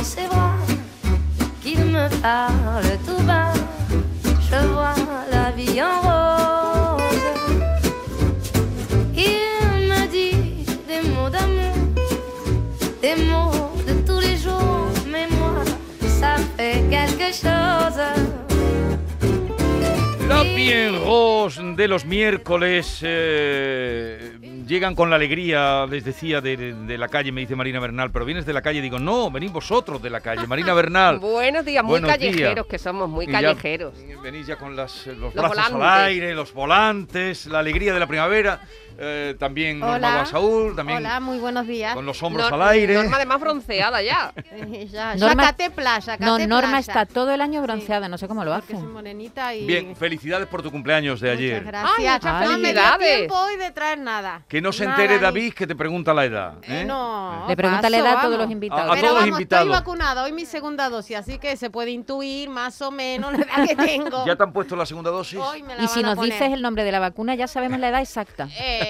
dans ses bras, qu'il me parle tout bas. Je vois la vie en rose. Il me dit des mots d'amour, des mots de tous les jours, mais moi, ça fait quelque chose. La bien rose de los miércoles eh, llegan con la alegría, les decía, de, de la calle, me dice Marina Bernal, pero vienes de la calle, digo, no, venís vosotros de la calle, Marina Bernal. Buenos días, muy Buenos callejeros días. que somos, muy Y ya callejeros. venís ya con las, los, Los brazos al aire, los volantes, la alegría de la primavera. Eh, también Norma Hola. Basaúl, también Hola, muy buenos días. con los hombros Nor- al aire. Norma además bronceada ya. Eh, ya, Norma- Yacate playa, No, Norma playa. está todo el año bronceada, no sé cómo lo Porque hace. soy morenita y... Bien, felicidades por tu cumpleaños de Muchas ayer. gracias. Ay, muchas no me dio felicidades. tiempo hoy de traer nada. Que no se Nada, entere ni- David que te pregunta la edad. ¿eh? No, Le pregunta la paso, edad a todos vamos. los invitados. A Pero todos los vamos, invitados. estoy vacunada, hoy mi segunda dosis, así que se puede intuir más o menos la edad que tengo. ¿Ya te han puesto la segunda dosis? Hoy me la Y si a nos poner. dices el nombre de la vacuna, ya sabemos la edad exacta. Eh,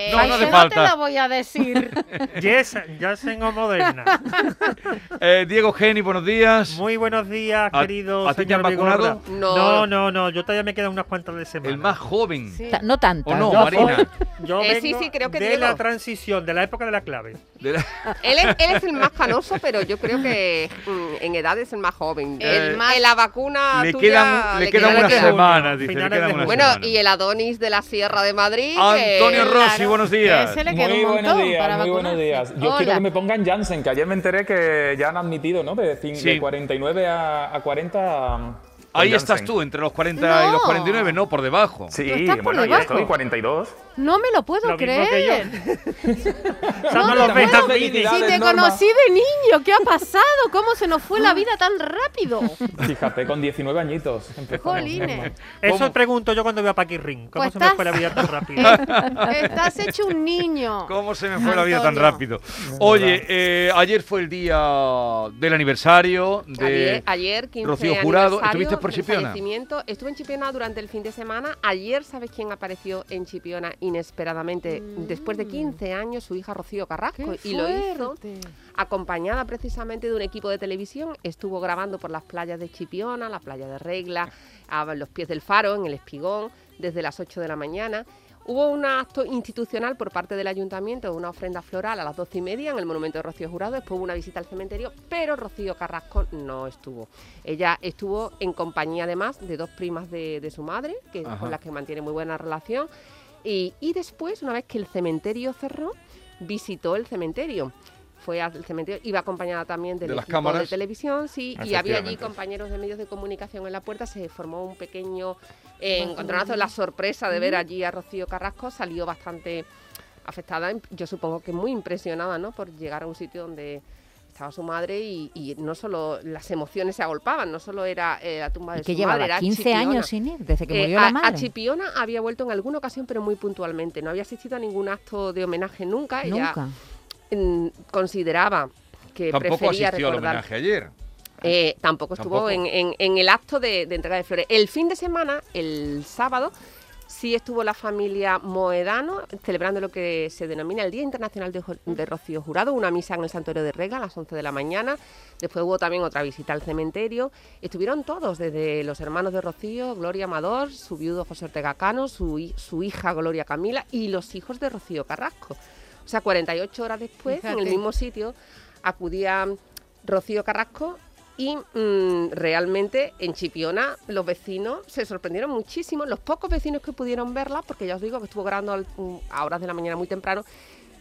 No, no hace te falta. la voy a decir. Yes, ya tengo moderna. Eh, Diego Geni, buenos días. Muy buenos días, ¿A- querido a ti te han vacunado? No. no, no, no, yo todavía me quedan unas cuantas de semana. El más joven. Sí. No tanto. ¿O no, Yo Marina? soy- yo Eh, sí, vengo sí, creo que de Diego. la transición, de la época de la clave. De la- Él es, él es el más canoso, pero yo creo que mm, en edad es el más joven. El Eh, más- en la vacuna le tuya quedan, le le quedan unas semanas, dice. Le quedan unas junio. Bueno, semanas. y el Adonis de la Sierra de Madrid. Antonio Rossi, Claro. Buenos días. Le Muy un buenos días, para muy buenos días. Yo quiero que me pongan Janssen, que ayer me enteré que ya han admitido, ¿no? De, cin- Sí. de 49 a, a 40. Ahí estás tú, entre los 40 y los No. 49, no, por debajo. Sí, Tú estás por bueno, ya debajo. estoy, 42. No me lo puedo Lo mismo que yo. creer. No me lo puedo. Si te Norma. conocí de niño, ¿qué ha pasado? ¿Cómo se nos fue la vida tan rápido? Fíjate, con 19 añitos. Jolines. Eso pregunto yo cuando veo a Paquirrin. ¿Cómo Pues se me estás- fue la vida tan rápido? Estás hecho un niño. ¿Cómo se me fue la vida tan rápido? Oye, eh, ayer fue el día del aniversario de Ayer, ayer 15 Rocío Jurado. ¿Estuviste por del Chipiona? fallecimiento. Estuve en Chipiona durante el fin de semana. Ayer, ¿sabes quién apareció en Chipiona inesperadamente? Después de 15 años, su hija Rocío Carrasco. Mm. Y lo hizo acompañada precisamente de un equipo de televisión. Estuvo grabando por las playas de Chipiona, la playa de Regla, a los pies del faro, en el Espigón, desde las 8 de la mañana. Hubo un acto institucional por parte del ayuntamiento, una ofrenda floral a las 12 y media en el monumento de Rocío Jurado. Después hubo una visita al cementerio, pero Rocío Carrasco no estuvo. Ella estuvo en compañía además de dos primas de, de su madre, que, Ajá. con las que mantiene muy buena relación. Y, y después, una vez que el cementerio cerró, visitó el cementerio. Fue al cementerio, iba acompañada también del De las cámaras. de televisión, sí, y había allí compañeros de medios de comunicación en la puerta, se formó un pequeño eh, encontronazo, la sorpresa de ver allí a Rocío Carrasco salió bastante afectada, yo supongo que muy impresionada, ¿no? Por llegar a un sitio donde estaba su madre y, y no solo las emociones se agolpaban, no solo era eh, la tumba de su llevaba madre, era 15 Chipiona. años sin ir, desde que Eh, murió a, la a madre. Chipiona había vuelto en alguna ocasión, pero muy puntualmente. No había asistido a ningún acto de homenaje nunca. Ella Nunca. mm, consideraba que Tampoco prefería asistió al recordar. homenaje ayer. Eh, tampoco estuvo Tampoco. En, en- en el acto de, de entrega de flores. El fin de semana, el sábado, sí estuvo la familia Moedano celebrando lo que se denomina el Día Internacional de, Rocío Jurado, una misa en el Santuario de Rega a las 11 de la mañana. Después hubo también otra visita al cementerio. Estuvieron todos, desde los hermanos de Rocío, Gloria Amador, su viudo José Ortega Cano, su, su hija Gloria Camila y los hijos de Rocío Carrasco. O sea, 48 horas después, en el mismo sitio, acudía Rocío Carrasco y mm, realmente en Chipiona los vecinos se sorprendieron muchísimo, los pocos vecinos que pudieron verla, porque ya os digo que estuvo grabando al- mm, a horas de la mañana muy temprano,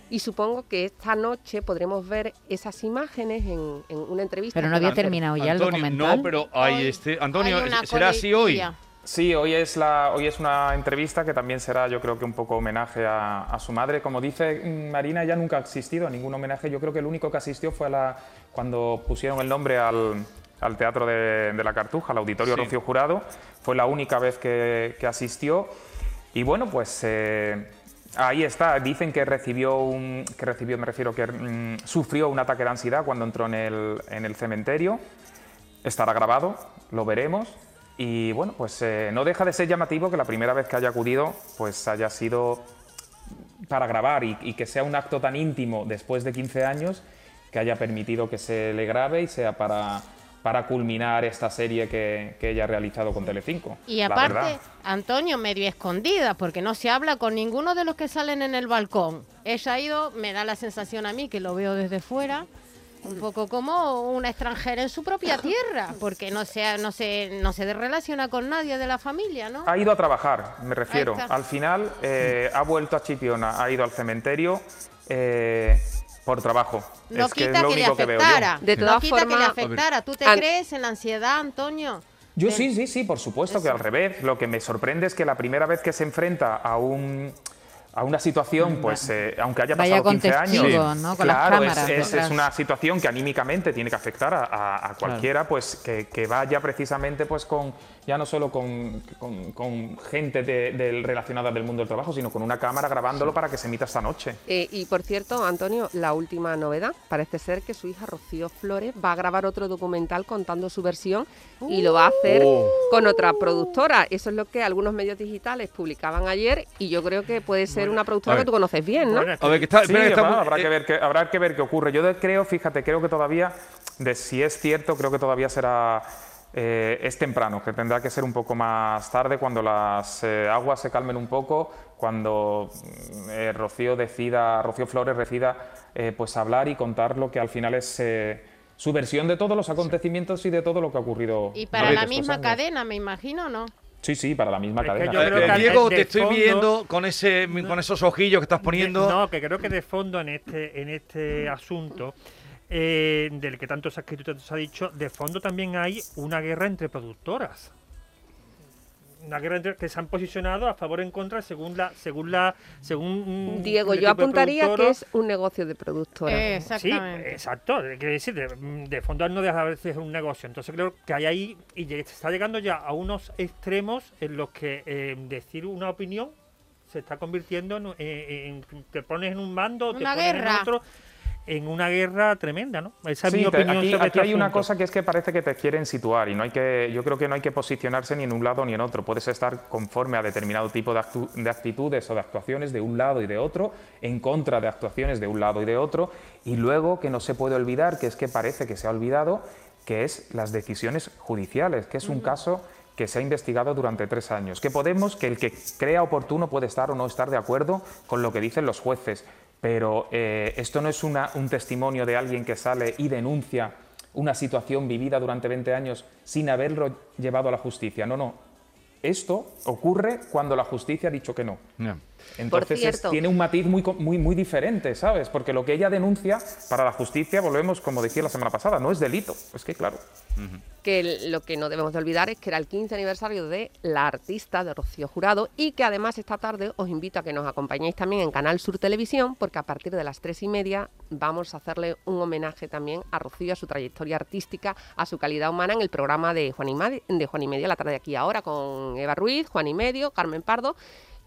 y supongo que esta noche podremos ver esas imágenes en, en una entrevista. Pero no había terminado ya el Antonio, documental. no, pero hay Hoy este. Antonio, hay ¿será así hoy? Sí, hoy es, la, hoy es una entrevista que también será, yo creo que un poco homenaje a, a su madre. Como dice Marina, ella nunca ha asistido a ningún homenaje. Yo creo que el único que asistió fue a la, cuando pusieron el nombre al, al Teatro de, de la Cartuja, al Auditorio Sí. Rocío Jurado. Fue la única vez que, que asistió. Y bueno, pues eh, ahí está. Dicen que recibió, un, que recibió, me refiero, que mm, sufrió un ataque de ansiedad cuando entró en el, en el cementerio. Estará grabado, lo veremos. Y bueno, pues eh, no deja de ser llamativo que la primera vez que haya acudido, pues haya sido para grabar y, y que sea un acto tan íntimo después de 15 años que haya permitido que se le grabe y sea para, para culminar esta serie que, que ella ha realizado con Telecinco. Y aparte. Antonio, medio escondida, porque no se habla con ninguno de los que salen en el balcón. Ella ha ido, me da la sensación a mí, que lo veo desde fuera, un poco como una extranjera en su propia tierra, porque no se, no se, no se relaciona con nadie de la familia, ¿no? Ha ido a trabajar, me refiero. Al final eh, ha vuelto a Chipiona, ha ido al cementerio eh, por trabajo. No es que quita es lo que, le único que veo yo. afectara. De no quita que le afectara. ¿Tú te An- crees en la ansiedad, Antonio? Yo Ven. sí, sí, sí, por supuesto que al revés. Lo que me sorprende es que la primera vez que se enfrenta a un a una situación, pues eh, aunque haya pasado con 15 años, claro, es- cámaras es, es detrás. una situación que anímicamente tiene que afectar a, a- a cualquiera, pues que, que vaya precisamente, pues con ya no solo con, con- con gente de- del- relacionada del mundo del trabajo, sino con una cámara grabándolo para que se emita esta noche. Eh, y por cierto, Antonio, la última novedad, parece ser que su hija Rocío Flores va a grabar otro documental contando su versión y lo va a hacer Oh. con otra productora. Eso es lo que algunos medios digitales publicaban ayer y yo creo que puede ser una a productora que tú conoces bien, ¿no? Bueno, es que- A ver, que está, Sí, que está habrá, eh, que ver qué, habrá que ver qué ocurre. Yo creo, fíjate, creo que todavía, de si es cierto, creo que todavía será, eh, es temprano, que tendrá que ser un poco más tarde, cuando las eh, aguas se calmen un poco, cuando mm, eh, Rocío decida, Rocío Flores decida, eh, pues hablar y contar lo que al final es eh, su versión de todos los acontecimientos y de todo lo que ha ocurrido. Y para la misma años. cadena, me imagino, ¿no? Sí, sí, para la misma Es que cadena. yo creo que al- Diego, de te estoy fondo- viendo con ese con esos ojillos que estás poniendo. De- no, que creo que de fondo en este, en este asunto, eh, del que tanto se ha escrito y tanto se ha dicho, de fondo también hay una guerra entre productoras. Una guerra entre, que se han posicionado a favor o en contra según la, según la, según Diego, yo apuntaría que es un negocio de productora. Eh, Sí, exacto. Quiero decir, de, de fondo no deja de ser un negocio. Entonces creo que hay ahí, y se está llegando ya a unos extremos en los que eh, decir una opinión se está convirtiendo en, en- en- te pones en un bando, te Una pones en guerra. otro, en una guerra tremenda, ¿no? Esa es Sí, mi opinión aquí, sobre aquí este hay una cosa que es que parece que te quieren situar y no hay que, yo creo que no hay que posicionarse ni en un lado ni en otro. Puedes estar conforme a determinado tipo de, actu- de actitudes o de actuaciones de un lado y de otro, en contra de actuaciones de un lado y de otro, y luego que no se puede olvidar, que es que parece que se ha olvidado, que es las decisiones judiciales, que es un caso que se ha investigado durante tres años. Que Podemos, que el que crea oportuno puede estar o no estar de acuerdo con lo que dicen los jueces, pero eh, esto no es una- un testimonio de alguien que sale y denuncia una situación vivida durante 20 años sin haberlo llevado a la justicia. No, no. Esto ocurre cuando la justicia ha dicho que no. Entonces es- tiene un matiz muy, co- muy, muy diferente, ¿sabes? Porque lo que ella denuncia para la justicia, volvemos, como decía la semana pasada, no es delito. Es que, claro, que lo que no debemos de olvidar es que era el 15 aniversario de la artista de Rocío Jurado y que además esta tarde os invito a que nos acompañéis también en Canal Sur Televisión porque a partir de las tres y media vamos a hacerle un homenaje también a Rocío, a su trayectoria artística, a su calidad humana en el programa de Juan y, Madi- de Juan y Medio, la tarde de aquí ahora con Eva Ruiz, Juan y Medio, Carmen Pardo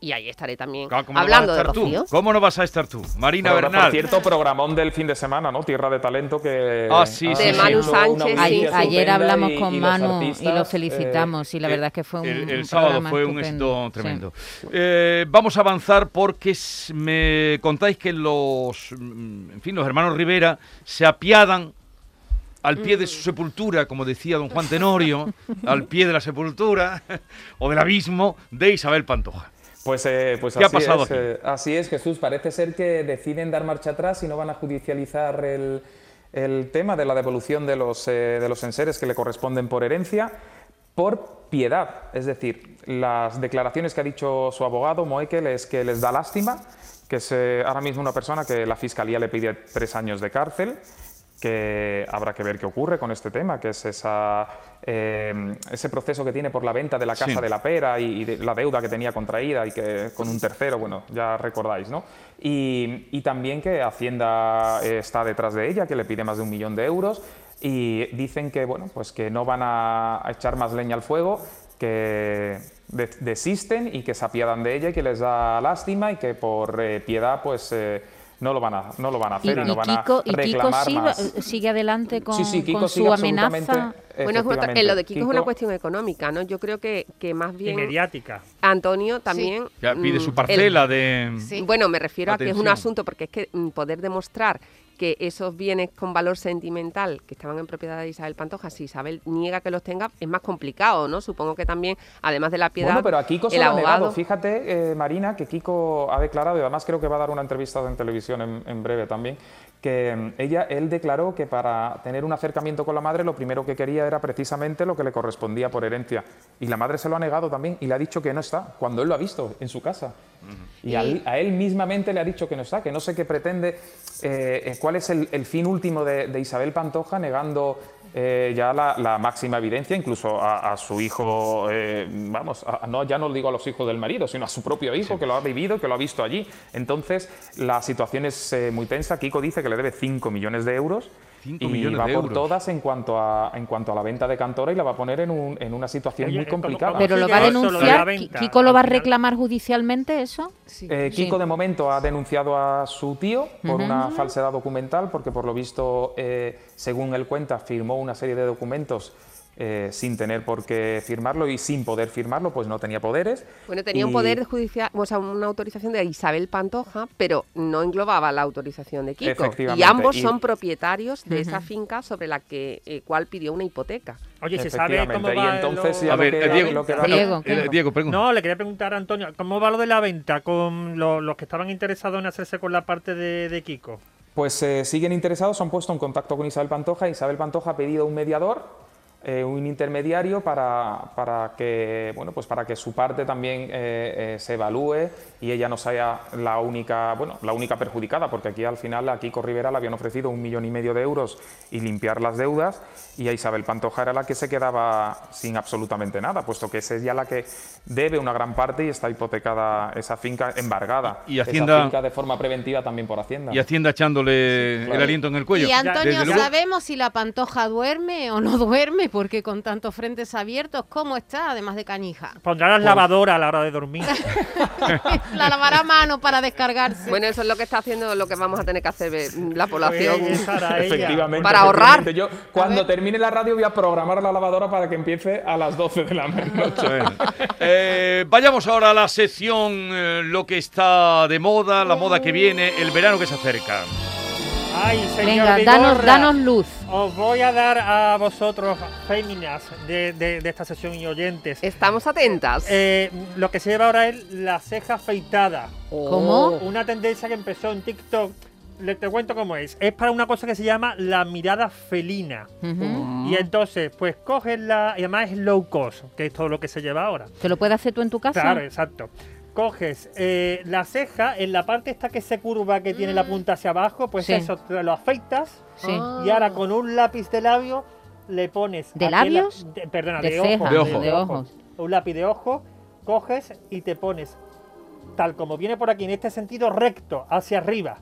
y ahí estaré también Claro, ¿cómo no hablando vas a de estar tú? ¿Cómo no vas a estar tú? Marina Pero, por Bernal. cierto, programón del fin de semana, ¿no? Tierra de Talento que... Ah, sí, ha sí, De sí. Manu Sánchez. Ayer, hablamos y- con y los Manu y lo artistas, felicitamos y la eh, verdad es que fue un, El, el un sábado fue un estupendo. éxito Sí. tremendo. Eh, vamos a avanzar porque me contáis que los, mm, en fin, los hermanos Rivera se apiadan al pie de su Mm. sepultura, como decía don Juan Tenorio, al pie de la sepultura o del abismo de Isabel Pantoja. Pues, eh, pues ¿Qué ha así, pasado es, eh, así es, Jesús. Parece ser que deciden dar marcha atrás y no van a judicializar el, el tema de la devolución de los, eh, de los enseres que le corresponden por herencia por piedad. Es decir, las declaraciones que ha dicho su abogado, Moekel, es que les da lástima, que es ahora mismo una persona que la Fiscalía le pide tres años de cárcel, que habrá que ver qué ocurre con este tema, que es esa, eh, ese proceso que tiene por la venta de la casa Sí. de la pera y, y de la deuda que tenía contraída y que con un tercero, bueno, ya recordáis, ¿no? Y, y también que Hacienda eh, está detrás de ella, que le pide más de un millón de euros y dicen que, bueno, pues que no van a, a echar más leña al fuego, que de- desisten y que se apiadan de ella y que les da lástima y que por eh, piedad, pues... eh, no lo van a, no lo van a Y, hacer y, no y van Kiko, a y Kiko reclamar sí va- más. sigue adelante con, Sí, sí, Kiko con sigue su amenaza. Bueno, es otra- en lo de Kiko, es una cuestión económica, ¿no? Yo creo que, que más Y bien mediática. Antonio también... Ya pide mm, su el- parcela de... Sí. Bueno, me refiero a que es un Atención. asunto porque es que mm, poder demostrar que esos bienes con valor sentimental que estaban en propiedad de Isabel Pantoja, si Isabel niega que los tenga, es más complicado, ¿no? Supongo que también, además de la piedad, Bueno, pero a Kiko se el lo ha negado. abogado... Fíjate, eh, Marina, que Kiko ha declarado, y además creo que va a dar una entrevista en televisión en, en breve también, que mm, ella, él declaró que para tener un acercamiento con la madre lo primero que quería era precisamente lo que le correspondía por herencia. Y la madre se lo ha negado también y le ha dicho que no está, cuando él lo ha visto en su casa. Y, a, él, a él mismamente le ha dicho que no está, que no sé qué pretende, eh, eh, cuál es el, el fin último de, de Isabel Pantoja negando eh, ya la, la máxima evidencia, incluso a, a su hijo, eh, vamos, a- no, ya no digo a los hijos del marido, sino a su propio hijo, que lo ha vivido, que lo ha visto allí. Entonces, la situación es eh, muy tensa. Kiko dice que le debe 5 millones de euros. Y millones va de por euros. todas en cuanto, a, en cuanto a la venta de Cantora y la va a poner en, un- en una situación Oye, muy eh, ¿cómo- complicada. Pero lo va a denunciar. venta? ¿Kiko lo va a reclamar judicialmente eso? Eh, Kiko Sí. de momento ha denunciado a su tío por una falsedad documental porque por lo visto, eh, según él cuenta, firmó una serie de documentos eh, sin tener por qué firmarlo y sin poder firmarlo, pues no tenía poderes. Bueno, tenía un Y- poder judicial, o sea, una autorización de Isabel Pantoja, pero no englobaba la autorización de Kiko. Y ambos y- son propietarios de esa finca sobre la que eh, cual pidió una hipoteca. Oye, ¿se sabe cómo va y entonces lo- ya A lo ver, que- eh, Diego, lo que va- Diego, eh, pregunta. No, le quería preguntar a Antonio, ¿cómo va lo de la venta con lo- los que estaban interesados en hacerse con la parte de, de Kiko? Pues eh, siguen interesados, se han puesto en contacto con Isabel Pantoja. Isabel Pantoja ha pedido un mediador, eh, un intermediario para, para que bueno pues para que su parte también eh, eh, se evalúe y ella no sea la única bueno la única perjudicada porque aquí al final a Kiko Rivera le habían ofrecido un millón y medio de euros y limpiar las deudas y a Isabel Pantoja era la que se quedaba sin absolutamente nada puesto que es ella la que debe una gran parte y está hipotecada esa finca embargada Y Hacienda- esa finca de forma preventiva también por Hacienda Y Hacienda echándole claro. el aliento en el cuello. Y Antonio, luego- ¿sabemos si la pantoja duerme o no duerme? Porque con tantos frentes abiertos, ¿cómo está? Además de canija. Pondrá las lavadoras a la hora de dormir. la lavará a mano para descargarse. Bueno, eso es lo que está haciendo, lo que vamos a tener que hacer eh, la población. Efectivamente. Para ahorrar. Yo cuando termine la radio voy a programar la lavadora para que empiece a las 12 de la noche. Eh, vayamos ahora a la sección eh, lo que está de moda, la moda que viene, el verano que se acerca. Ay, señor Venga, danos, Vigorra, danos luz. Os voy a dar a vosotros, féminas de, de- de esta sesión y oyentes, Estamos atentas. eh, lo que se lleva ahora es la ceja afeitada. ¿Cómo? Una tendencia que empezó en TikTok. Le te cuento cómo es. Es para una cosa que se llama la mirada felina. Ujú. Y entonces, pues coges la. Y además es low cost, que es todo lo que se lleva ahora. ¿Te lo puedes hacer tú en tu casa? Claro, exacto. Coges eh, la ceja, en la parte esta que se curva que tiene la punta hacia abajo, pues Sí. eso te lo afeitas Sí. y ahora con un lápiz de labio le pones. ¿De la- labios? de- perdona, De de, ceja, ojos. De ojos. de ojos. Un lápiz de ojo, coges y te pones tal como viene por aquí, en este sentido recto, hacia arriba.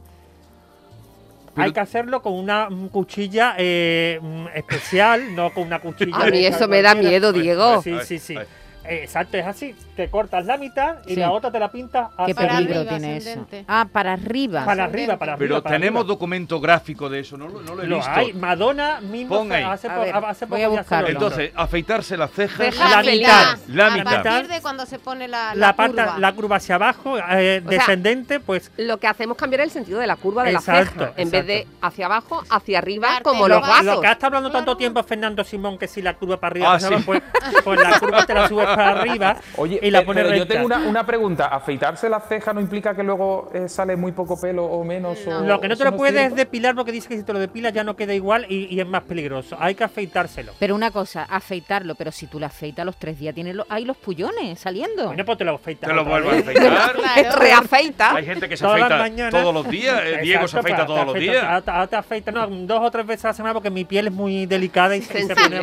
Pero- Hay que hacerlo con una mm, cuchilla eh, mm, especial, no con una cuchilla. A mí eso me da miedo, Pues, Diego. pues sí, Ay, sí, sí. ay. Eh, Exacto, es así. Te cortas la mitad y Sí. la otra te la pintas ¿Qué hacia peligro arriba, tiene eso? Ah, para arriba. Para arriba, para arriba. Pero para tenemos arriba. documento gráfico de eso, no, lo- no lo he Lo visto. hay. Madonna mismo Pon ahí. hace, A ver, hace voy poco a. Entonces, afeitarse las cejas. La mitad. La a mitad. partir de cuando se pone la, la, la pata, curva. la curva hacia abajo, eh, sea, descendente, pues Lo que hacemos es cambiar el sentido de la curva de Exacto, la ceja. En vez de exacto. hacia abajo, hacia arriba, como lo los gatos. Lo que ha estado hablando tanto tiempo Fernando Simón, que si la curva para arriba, Ah, pues, sí. la curva te la subes para arriba Oye, y la pones pero yo tengo una, una pregunta. ¿Afeitarse la ceja no implica que luego eh, sale muy poco pelo o menos? o- Lo que no te lo es puedes depilar porque dice que si te lo depilas ya no queda igual y, y es más peligroso. Hay que afeitárselo. Pero una cosa, afeitarlo, pero si tú lo afeitas los tres días, tienes los, ahí los pullones saliendo. Bueno, pues te lo afeitas. Te lo vuelvo a afeitar. Claro. Reafeita. Hay gente que se Todas las afeita mañanas. todos los días. eh, Diego se afeita para- todos los días. ahora te- afeitas, no, dos o tres veces a la semana porque mi piel es muy delicada y se, se pone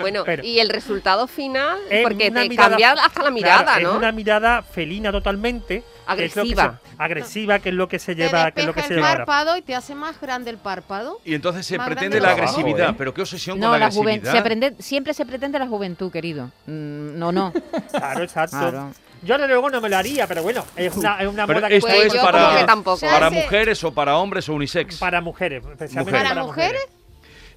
Bueno, Pero- y el resultado final, Es porque una te mirada- cambia hasta la mirada, Claro, ¿no? Es una mirada felina totalmente. que es lo que Agresiva. se- agresiva, que es lo que se Te lleva, que es lo que se el lleva ahora. párpado y te hace más grande el párpado. Y entonces se pretende la agresividad. ¿eh? Pero qué obsesión No, con la, la juventud. agresividad. Se aprende, siempre se pretende la juventud, querido. Mm, no, no. Claro, exacto. Claro. Yo desde luego no me lo haría, pero bueno, es una, es una Pero moda que esto Pues es para, que tampoco. para mujeres o para hombres o unisex. para mujeres, especialmente Mujeres. para, ¿Para mujeres?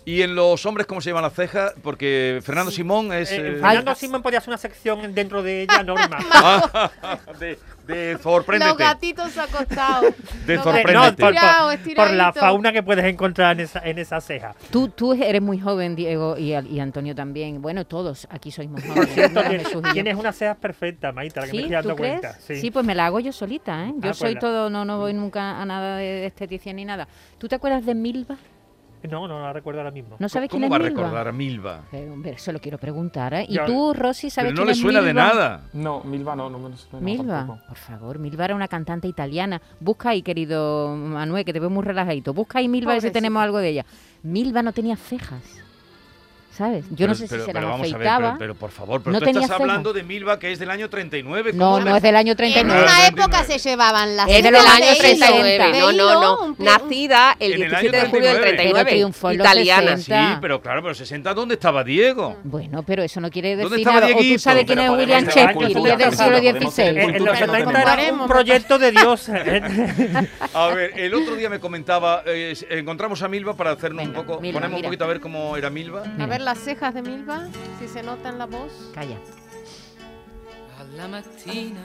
Y en los hombres, ¿cómo se llaman las cejas? Porque Fernando Simón es... Eh, eh, Fernando Simón podría hacer una sección dentro de ella, Norma. ah, de, de Los gatitos acostados. De sorpréndete. No, por, por- la fauna que puedes encontrar en esa, en esa ceja. Tú, tú eres muy joven, Diego, y, y Antonio también. Bueno, todos aquí sois muy Por jóvenes. cierto, ¿verdad, que Jesús y yo? tienes unas cejas perfectas, Maita, la que me ¿Sí? estoy dando cuenta. Sí. pues me la hago yo solita, ¿eh? Yo Ah, pues soy la- todo, no, no voy nunca a nada de esteticia ni nada. ¿Tú te acuerdas de Milva? No, no la recuerdo ahora mismo. ¿No sabes quién ¿Cómo es va a Milva? recordar a Milva? Pero, hombre, eso lo quiero preguntar, ¿eh? ¿Y Ya- tú, Rosy, sabes Pero no quién le es suena de Milva? nada. No, Milva no, no me suena Milva, tampoco. por favor, Milva era una cantante italiana. Busca ahí, querido Manuel, que te veo muy relajadito. Busca ahí Milva, a ver si tenemos algo de ella. Milva no tenía cejas, ¿sabes? Yo Pero- no sé pero- si se pero las vamos a ver, afeitaba. pero, pero por favor, pero No tú estás hablando de Milva que es del año 39. No, ¿cómo no es del año En 39. una Ah, época 29. se llevaban las Es del año año 39. 60. No, no, no. Nacida el En el 17 de julio del 39. 39. Pero triunfó en los italiana. 60. Sí, pero claro, pero 60 ¿dónde estaba Diego? Bueno, pero eso no quiere ¿Dónde decir nada. O tú sabes quién es William Shakespeare, y es del siglo XVI. En, en los Cultura, 70 no era un proyecto de Dios. A ver, el otro día me comentaba, eh, encontramos a Milva para hacernos un poco, ponemos un poquito a ver cómo era Milva. A ver las cejas de Milva, si se nota en la voz. Calla. Alla mattina,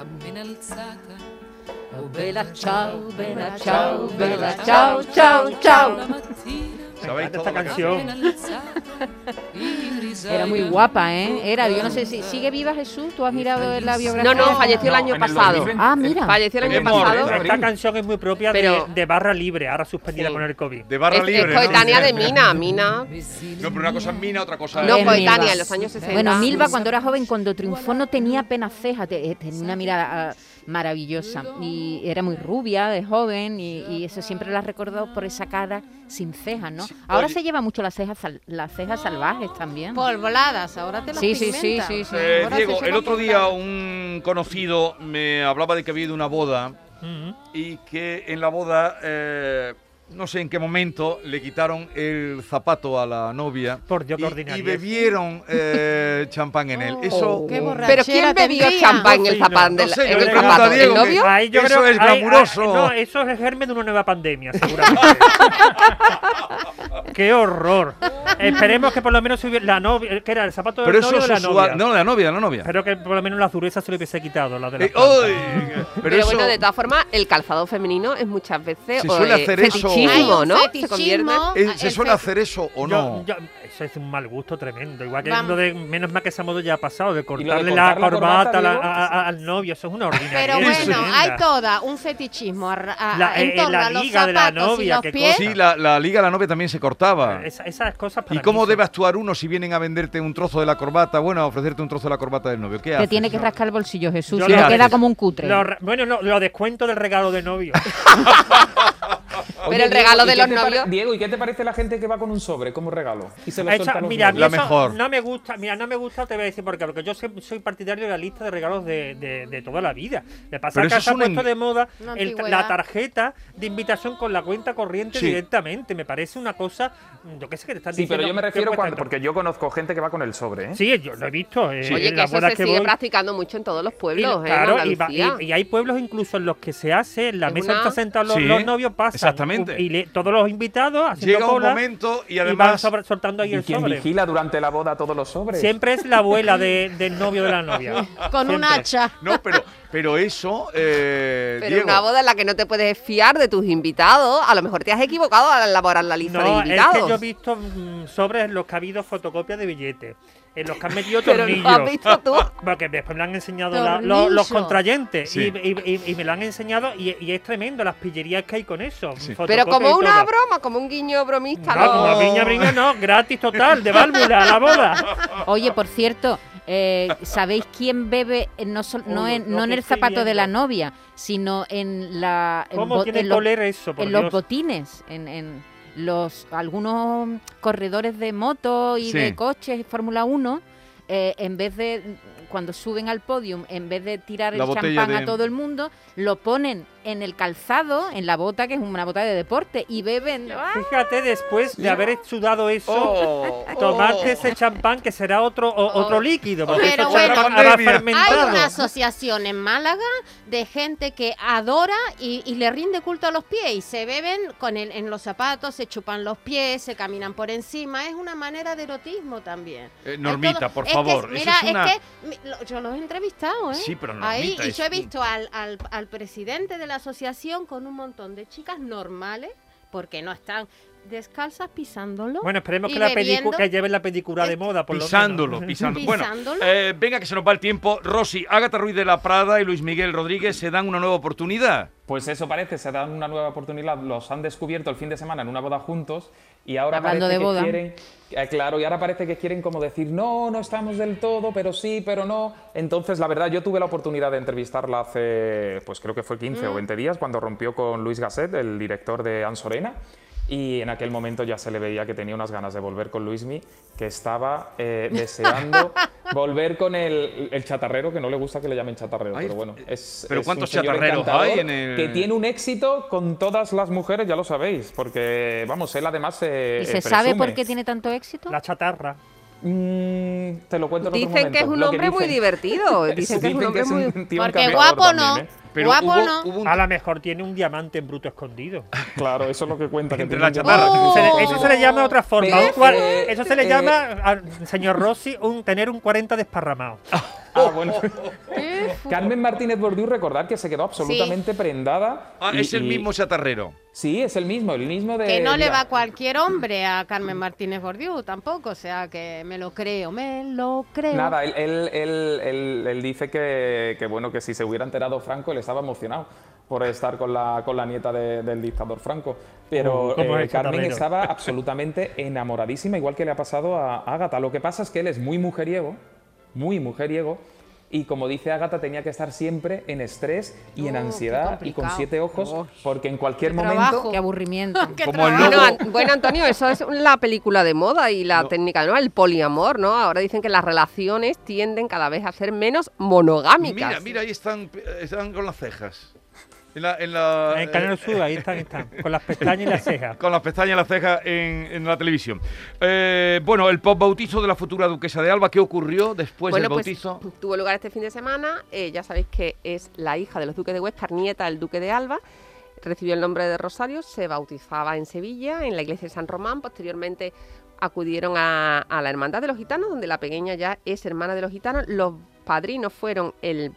appena alzata, oh Bella ciao, bella ciao, ciao, bella bella ciao, ciao, ciao, ciao. Alla mattina, ¿Sabéis esta toda canción. Era muy guapa, ¿eh? Era, yo no sé si sigue viva Jesús. ¿Tú has mirado en la biografía? No, no, falleció el No, año pasado. 2020. Ah, mira. Falleció el año Es pasado. ¿no? Esta canción es muy propia Pero- de, de barra libre, ahora suspendida Sí. con el COVID. De barra Es, es libre. ¿no? coetánea de Mina. Mina. No, pero una cosa es Mina, otra cosa No, es... Es coetánea, en los años 60. Bueno, Milva cuando era joven, cuando triunfó, no tenía apenas cejas, te- eh, tenía una mirada ah, maravillosa y era muy rubia de joven y, y eso siempre la recordó por esa cara sin cejas, ¿no? Ahora oye. se lleva mucho las cejas, sal- las cejas salvajes también. Polvoladas, ahora te las Sí, sí, sí, sí, sí. Eh, Diego, el otro día un conocido me hablaba de que había ido a una boda Ujú. y que en la boda, eh, no sé en qué momento, le quitaron el zapato a la novia Por Dios, qué y, y bebieron eh, champán en él. Eso, Qué Pero ¿quién bebió champán en el no, no sé, en a zapato? ¿El Diego que- novio? Ahí yo Eso creo- es ahí- ahí- glamuroso. no, eso es el germen de una nueva pandemia, seguramente. ¡Qué horror! Esperemos que por lo menos hubiera- la novia, que era el zapato del pero eso novio de es la novia. No, de la novia, la novia. Espero que por lo menos la dureza se le hubiese quitado, la de la Eh, pero, Pero, eso, bueno, de todas formas, el calzado femenino es muchas veces Se suele eh, hacer eso. Se convierte. eh, ¿se suele hacer eso o no? yo- eso es un mal gusto tremendo. Igual que lo de, menos mal que esa moda ya ha pasado, de cortarle la, cortar la corbata, corbata, a la- Diego, a- a- al novio. Eso es una ordinaria. Pero bueno, hay toda un fetichismo a- a- La- en eh, torno la a los liga de la y novia, los qué pies. cosa. Sí, la, la liga, la novia también se cortaba. Esa- esas cosas para ¿Y cómo debe actuar uno si vienen a venderte un trozo de la corbata? Bueno, a ofrecerte un trozo de la corbata del novio. ¿Qué Te haces? tiene que rascar el bolsillo, Jesús, si lo no queda como un cutre. Lo bueno, no, lo descuento del regalo de novio. Pero el regalo de ¿y los novios- Diego, ¿y qué te parece la gente que va con un sobre como regalo? Y se lo Esa- suelta a los mira, novios? eso mejor. no me gusta, mira, no me gusta, te voy a decir por qué, porque yo soy, soy partidario de la lista de regalos de, de- de toda la vida. Le pasa Pero que se ha puesto de moda el- la tarjeta de invitación con la cuenta corriente Sí. directamente. Me parece una cosa, yo qué sé, que te están Sí, pero diciendo yo me que refiero cuando, porque yo conozco gente que va con el sobre, ¿eh? Sí, yo lo he visto. eh, Oye, que eso se que sigue voy. practicando mucho en todos los Y, pueblos, ¿eh? claro, y, va- y- y hay pueblos incluso en los que se hace, en la Es mesa una- están sentados los, los novios, pasan. exactamente. Y le- todos los invitados haciendo Llega un cola, momento y y van además... sobre- soltando ahí ¿Y el quién sobre. vigila durante la boda todos los sobres? Siempre es la abuela de- del novio de la novia. Con un hacha. No, pero, pero eso, eh, Pero Diego, una boda en la que no te puedes fiar de tus invitados, a lo mejor te has equivocado al elaborar la lista de es invitados. que yo he visto mm, sobres en los que ha habido fotocopias de billetes, en los que han metido Pero tornillos. lo has visto tú. Porque después me lo han enseñado la- lo- Tornillo. los contrayentes Sí. y, y- y- y me lo han enseñado y, y es tremendo las pillerías que hay con eso. Sí. Pero como una broma, como un guiño bromista. No, ¿no? como piña brinca, no, gratis total, de válvula a la boda. Oye, por cierto, eh, ¿sabéis quién bebe no, sol- no, Uy, en, no en el zapato de la viendo. novia, sino en la en ¿Cómo tiene en que los- oler eso, por en los Dios? botines, en, en los algunos corredores de moto y Sí. de coches Fórmula 1, eh, en vez de cuando suben al podium, en vez de tirar La el champán de- a todo el mundo, lo ponen en el calzado, en la bota, que es una bota de deporte, y beben. ¡Ah! Fíjate, después de haber sudado eso, Oh, tomarte oh. ese champán que será otro o- otro líquido, porque Pero bueno, Hay una asociación en Málaga de gente que adora y, y le rinde culto a los pies y se beben con el- en los zapatos, se chupan los pies, se caminan por encima. Es una manera de erotismo también. Eh, Normita, todo- por es que- favor, eso mira, es una- que yo los he entrevistado, ¿eh? Sí, pero Ahí, Normita, y es yo he visto al, al, al presidente de la asociación con un montón de chicas normales, porque no están descalzas pisándolo. Bueno, esperemos y que, la bebiendo. que lleven la pedicura de moda, por Pisándolo, lo menos. pisándolo. Bueno, eh, venga que se nos va el tiempo. Rosy, Ágata Ruiz de la Prada y Luis Miguel Rodríguez se dan una nueva oportunidad. Pues eso parece, se dan una nueva oportunidad, los han descubierto el fin de semana en una boda juntos y ahora Hablando parece de que boda. quieren, eh, claro, y ahora parece que quieren como decir, no, no estamos del todo, pero sí, pero no. Entonces, la verdad, yo tuve la oportunidad de entrevistarla hace, pues creo que fue 15 o 20 días, cuando rompió con Luis Gasset, el director de Ansorena. Y en aquel momento ya se le veía que tenía unas ganas de volver con Luismi, que estaba eh, deseando volver con el, el chatarrero, que no le gusta que le llamen chatarrero, Ay, pero bueno, es, pero es ¿cuántos un chatarreros hay en el- Que tiene un éxito con todas las mujeres, ya lo sabéis, porque, vamos, él además se ¿Y se eh, sabe por qué tiene tanto éxito? La chatarra. Mm, te lo cuento en otro Dicen que es un hombre muy divertido. Dicen que es un hombre muy... Porque guapo no. también, ¿eh? Pero Guapo hubo, no. hubo un- A lo mejor tiene un diamante en bruto escondido. Claro, eso es lo que cuenta. que Entre la chatarra. diamante. Se le- Oh. eso se le llama de otra forma. Eso se le eh, llama, al señor Rossi, un, tener un 40 desparramado. Ah, bueno. Carmen Martínez Bordiú, recordar que se quedó absolutamente prendada. Ah, y- es el y- mismo chatarrero. Sí, es el mismo, el mismo de. Que no le va cualquier hombre a Carmen Martínez Bordiú tampoco, o sea que me lo creo, me lo creo. Nada, él, él- él- él- él dice que, que, bueno, que si se hubiera enterado Franco, él estaba emocionado por estar con la, con la nieta de- del dictador Franco. Pero Uh, ¿cómo eh, es, Carmen estaba absolutamente enamoradísima, igual que le ha pasado a Ágata. Lo que pasa es que él es muy mujeriego, muy mujeriego, y como dice Ágata, tenía que estar siempre en estrés y en Oh, ansiedad y con siete ojos, porque en cualquier qué momento... trabajo. Qué aburrimiento. Qué Como el trabajo. lobo. Bueno, An- bueno, Antonio, eso es la película de moda y la No. técnica, ¿no? El poliamor, ¿no? Ahora dicen que las relaciones tienden cada vez a ser menos monogámicas. Mira, mira, ahí están, están con las cejas. En la, en la- En Canal Sur, ahí están, están, con las pestañas y las cejas. con las pestañas y las cejas en, en la televisión. Eh, bueno, el bautizo de la futura duquesa de Alba, ¿qué ocurrió después bueno, del pues bautizo? tuvo lugar este fin de semana. eh, ya sabéis que es la hija de los duques de Huescar, nieta del duque de Alba. Recibió el nombre de Rosario, se bautizaba en Sevilla, en la iglesia de San Román. Posteriormente acudieron a, a la Hermandad de los Gitanos, donde la pequeña ya es hermana de los gitanos. Los padrinos fueron el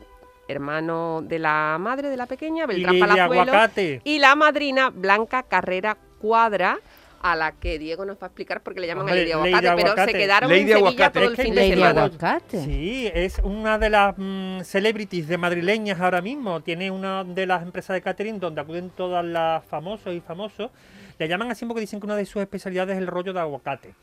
hermano de la madre de la pequeña, Y Beltrán Lidia Palazuelo, Aguacate. y la madrina Blanca Carrera Cuadra, a la que Diego nos va a explicar porque le llaman Hombre, a Lady Lady Aguacate, pero Aguacate. se quedaron Lady en Sevilla Aguacate. todo el Es que fin de Lady semana. Aguacate. Sí, es una de las mm, celebrities de madrileñas ahora mismo. Tiene una de las empresas de catering donde acuden todas las famosos y famosos. Le llaman así porque dicen que una de sus especialidades es el rollo de aguacate.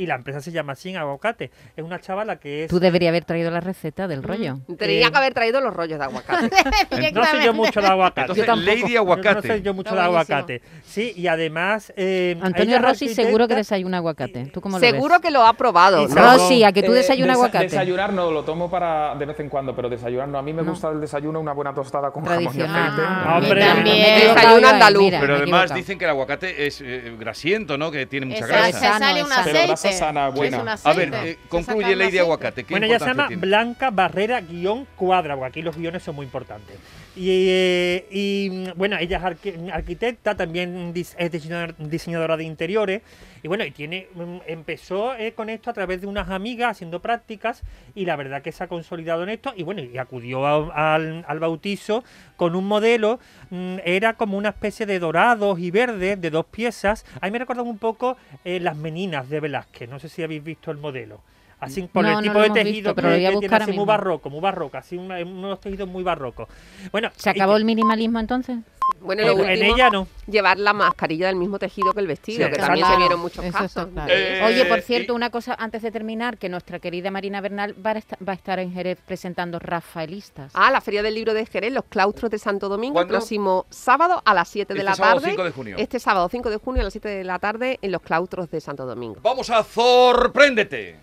Y la empresa se llama así, Aguacate. Es una chavala que es... Tú deberías haber traído la receta del rollo. Tenía Eh, que haber traído los rollos de aguacate. No sé yo mucho de aguacate. Entonces. Lady No Aguacate. sé yo mucho de aguacate. Sí, y además... eh, Antonio Rossi seguro que desayuna aguacate. ¿Tú cómo lo ves? Seguro que lo ha probado. ¿no? Rosy, a que tú Eh, desayunas desa- aguacate. Desayunar no, lo tomo para de vez en cuando, pero desayunar no. A mí me No. gusta el desayuno, una buena tostada con jamón y Tradicional. aceite. Ah, hombre. también. Ahí, andaluz. mira. Pero además dicen que el aguacate es eh, grasiento, ¿no? Que tiene mucha grasa. se sale un Sano, Es buena. A ver, eh, concluye Lady aceite. Aguacate. ¿Qué Bueno, ella se llama tiene? Blanca Barrera guion cuadra, porque aquí los guiones son muy importantes. Y, eh, mm, bueno, ella es arqui- arquitecta, también es diseñador- diseñadora de interiores. Y bueno, y tiene mm, empezó eh, con esto a través de unas amigas haciendo prácticas y la verdad que se ha consolidado en esto. Y bueno, y acudió al, bautizo con un modelo, mm, era como una especie de dorados y verdes de dos piezas. A mí me recuerdan un poco eh, las meninas de Velázquez, no sé si habéis visto el modelo. Así por No, el tipo de tejido visto, que, pero lo voy a que tiene buscar así muy barroco, muy barroco, así una- unos tejidos muy barrocos. Bueno, ¿Se acabó el minimalismo entonces? Bueno, en, lo en último, ella no. llevar la mascarilla del mismo tejido que el vestido, Sí, que también claro. se vieron muchos Eso casos. claro. Eh, Oye, por y- cierto, una cosa antes de terminar, que nuestra querida Marina Bernal va a, esta- va a estar en Jerez presentando Rafaelistas. Ah, la Feria del Libro de Jerez, los claustros de Santo Domingo, el ¿Cuándo? próximo sábado a las 7 de Este la sábado tarde. 5 de junio. Este sábado 5 de junio a las 7 de la tarde en los claustros de Santo Domingo. Vamos a sorpréndete.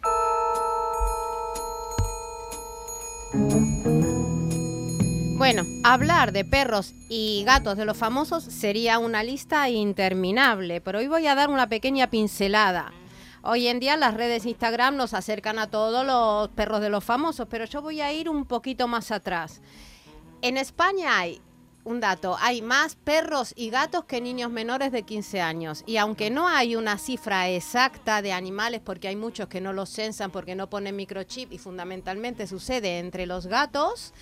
Bueno, hablar de perros y gatos de los famosos sería una lista interminable, pero hoy voy a dar una pequeña pincelada. Hoy en día las redes Instagram nos acercan a todos los perros de los famosos, pero yo voy a ir un poquito más atrás. En España hay un dato, hay más perros y gatos que niños menores de 15 años. Y aunque no hay una cifra exacta de animales, porque hay muchos que no los censan porque no ponen microchip y fundamentalmente sucede entre los gatos,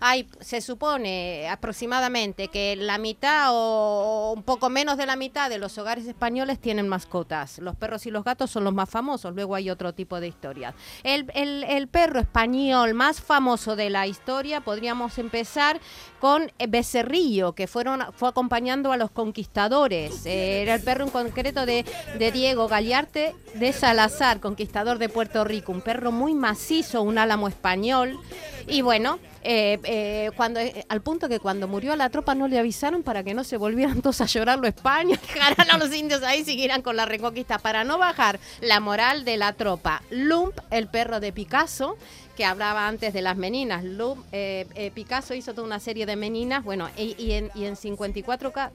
hay, se supone aproximadamente que la mitad o un poco menos de la mitad de los hogares españoles tienen mascotas. Los perros y los gatos son los más famosos, luego hay otro tipo de historias. El, el- el perro español más famoso de la historia podríamos empezar con Becerrillo, que fueron, fue acompañando a los conquistadores. Eh, era el perro en concreto de, Diego Gallarte de Salazar, conquistador de Puerto Rico. Un perro muy macizo, un álamo español. Y bueno, eh, eh, cuando al punto que cuando murió la tropa no le avisaron para que no se volvieran todos a llorarlo a España, dejaran a los indios ahí siguieran con la reconquista para no bajar la moral de la tropa. Lump, el perro de Picasso, que hablaba antes de las meninas. Lump, eh, eh, Picasso hizo toda una serie de meninas, bueno, y, y en, y en 54 ca-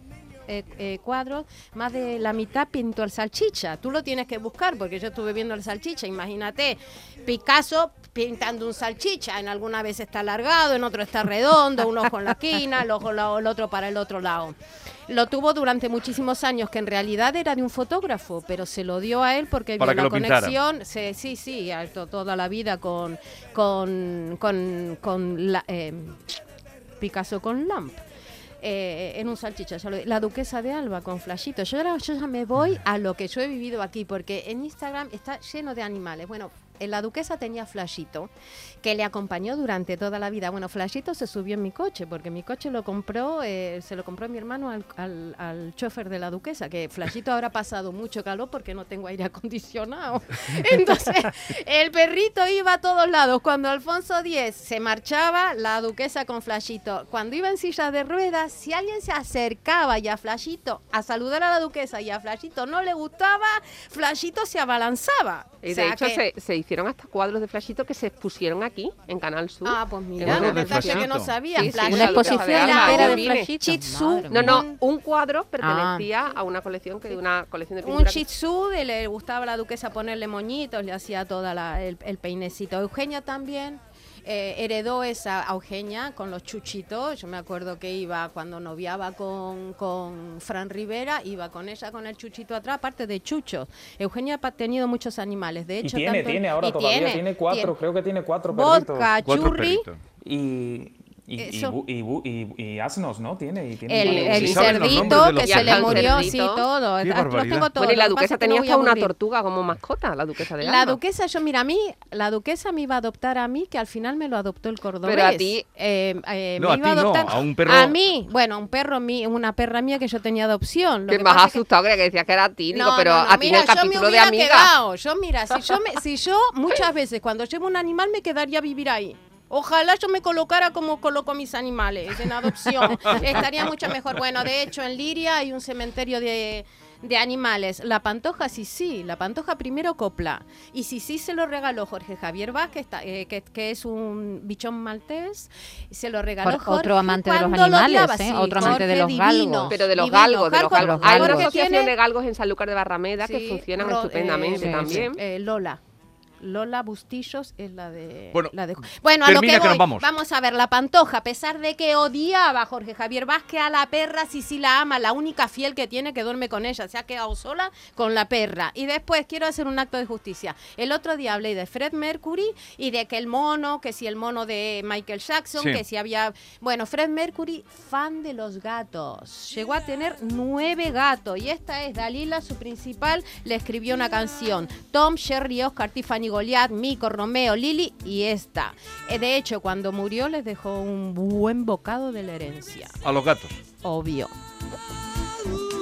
eh, eh, cuadros, más de la mitad pintó el salchicha. Tú lo tienes que buscar porque yo estuve viendo el salchicha. Imagínate, Picasso pintando un salchicha. En alguna vez está alargado, en otro está redondo, un ojo en la esquina, el, ojo el otro para el otro lado. Lo tuvo durante muchísimos años, que en realidad era de un fotógrafo, pero se lo dio a él porque Para vio la conexión. se- sí, sí, a- to- toda la vida con, con, con, con la, eh, Picasso con Lamp. eh, en un lo- la duquesa de Alba con Flashito. Yo, ahora- yo ya me voy a lo que yo he vivido aquí, porque en Instagram está lleno de animales. Bueno, la duquesa tenía Flashito, que le acompañó durante toda la vida. Bueno, Flashito se subió en mi coche, porque mi coche lo compró, eh, se lo compró mi hermano al, al, al chofer de la duquesa, que Flashito habrá pasado mucho calor porque no tengo aire acondicionado. Entonces, el perrito iba a todos lados. Cuando Alfonso X se marchaba, la duquesa con Flashito. Cuando iba en silla de ruedas, si alguien se acercaba y a Flashito a saludar a la duquesa y a Flashito no le gustaba, Flashito se abalanzaba. Y O de sea hecho que- se, se hicieron hasta cuadros de flashito que se expusieron aquí, en Canal Sur. Ah, pues mira, Cuadros la de verdad es que no Flashito. sabía. Sí, sí, Flashito Una exposición entera de Madre No, no, Un- un cuadro pertenecía a una colección que de una colección de Un pintura. Shih que- Tzu, de- le gustaba a la duquesa ponerle moñitos, le hacía toda la- el, el peinecito. Eugenia también eh, heredó esa a Eugenia con los chuchitos. Yo me acuerdo que iba cuando noviaba con, con Fran Rivera, iba con ella con el chuchito atrás, aparte de chuchos. Eugenia ha tenido muchos animales, de Y hecho. tiene, tanto- tiene ahora y todavía, tiene, cuatro, tiene creo que tiene cuatro perritos. Vodka, Cuatro churri, perritos. Y, y, y, y, bu- y- y asnos, ¿no? Tiene, y tiene el, el cerdito que se le murió, sí, todo. Qué Los barbaridad. tengo todos. Bueno, y la que duquesa que tenía a hasta una tortuga como mascota, la duquesa de La duquesa, yo mira, a mí, la duquesa me iba a adoptar a mí, que al final me lo adoptó el cordobés. Pero a ti- Eh, eh, No, me a iba ti no, adoptar a un perro- A mí, bueno, un perro mío, una perra mía que yo tenía adopción. Lo Que que más que- asustado creía que decías que era a ti, digo, No, pero no, no, a ti en mira, el yo me capítulo de hubiera amiga. quedado. Yo, mira, si yo, me, si yo muchas veces cuando llevo un animal me quedaría a vivir ahí. Ojalá yo me colocara como coloco mis animales en adopción. Estaría mucho mejor. Bueno, de hecho, en Liria hay un cementerio de, de animales. La pantoja, sí, sí. La pantoja primero copla. Y sí, sí se lo regaló Jorge Javier Vázquez, está- eh, que, que es un bichón maltés. Se lo regaló Jorge otro amante de los lo animales, ¿eh? sí, Otro amante de los galgos. divino, Pero de los divino. galgos, de los Galgo- galgos. Hay una asociación tiene- de galgos en Sanlúcar de Barrameda que funcionan Ro- estupendamente eh, también. eh, Lola. Lola Bustillos es la de. Bueno, la de- bueno a lo que, nos vamos. a ver, la pantoja, a pesar de que odiaba a Jorge Javier Vázquez a la perra, sí, sí la ama, la única fiel que tiene que duerme con ella, se ha quedado sola con la perra. Y después quiero hacer un acto de justicia. El otro día hablé de Fred Mercury y de que el mono, que si el mono de Michael Jackson, Sí. que si había. Bueno, Fred Mercury, fan de los gatos. Llegó a tener nueve gatos. Y esta es Dalila, su principal, le escribió una canción. Tom, Sherry, Oscar, Tiffany, Goliath, Mico, Romeo, Lily y esta. Eh, De hecho, cuando murió les dejó un buen bocado de la herencia. A los gatos. Obvio.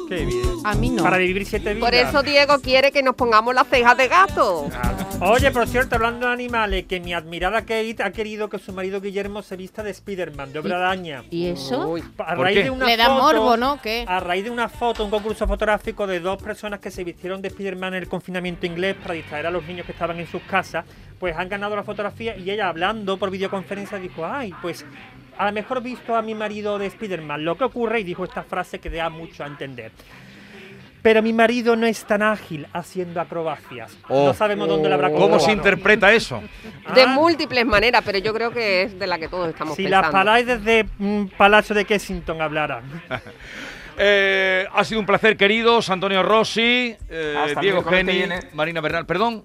Qué bien. A mí no. Para vivir siete vidas. Por eso Diego quiere que nos pongamos las cejas de gato. Claro. Oye, por cierto, hablando de animales, que mi admirada Kate ha querido que su marido Guillermo se vista de Spiderman, de obra araña. ¿Y eso? Uy, A ¿Por raíz de una Le da foto- morbo, ¿no? ¿Qué? A raíz de una foto, un concurso fotográfico de dos personas que se vistieron de Spiderman en el confinamiento inglés para distraer a los niños que estaban en sus casas, pues han ganado la fotografía y ella hablando por videoconferencia dijo, ay, pues a lo mejor visto a mi marido de Spiderman lo que ocurre y dijo esta frase que da mucho a entender. Pero mi marido no es tan ágil haciendo acrobacias. Oh. No sabemos dónde lo habrá ¿Cómo se comprobado. interpreta eso? De Ah, múltiples maneras, pero yo creo que es de la que todos estamos Si las pensando. paráis desde mm, Palacio de Kensington hablaran. Eh, ha sido un placer, queridos. Antonio Rossi, eh, Diego Geni. Marina Bernal. Perdón,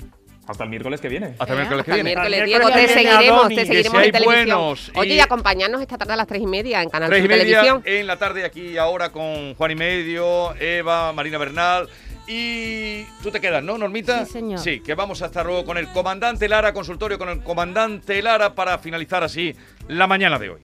Hasta el miércoles que viene. hasta el miércoles que Hasta el viene. miércoles, Hasta el Diego, te miércoles que viene, seguiremos, te seguiremos en televisión. buenos Oye, y- y acompañarnos esta tarde a las tres y media en Canal Tres y Sur media Televisión. en la tarde aquí ahora con Juan y Medio, Eva, Marina Bernal. Y tú te quedas, ¿no, Normita? Sí, señor. Sí, que vamos a estar luego con el comandante Lara, consultorio con el comandante Lara para finalizar así la mañana de hoy.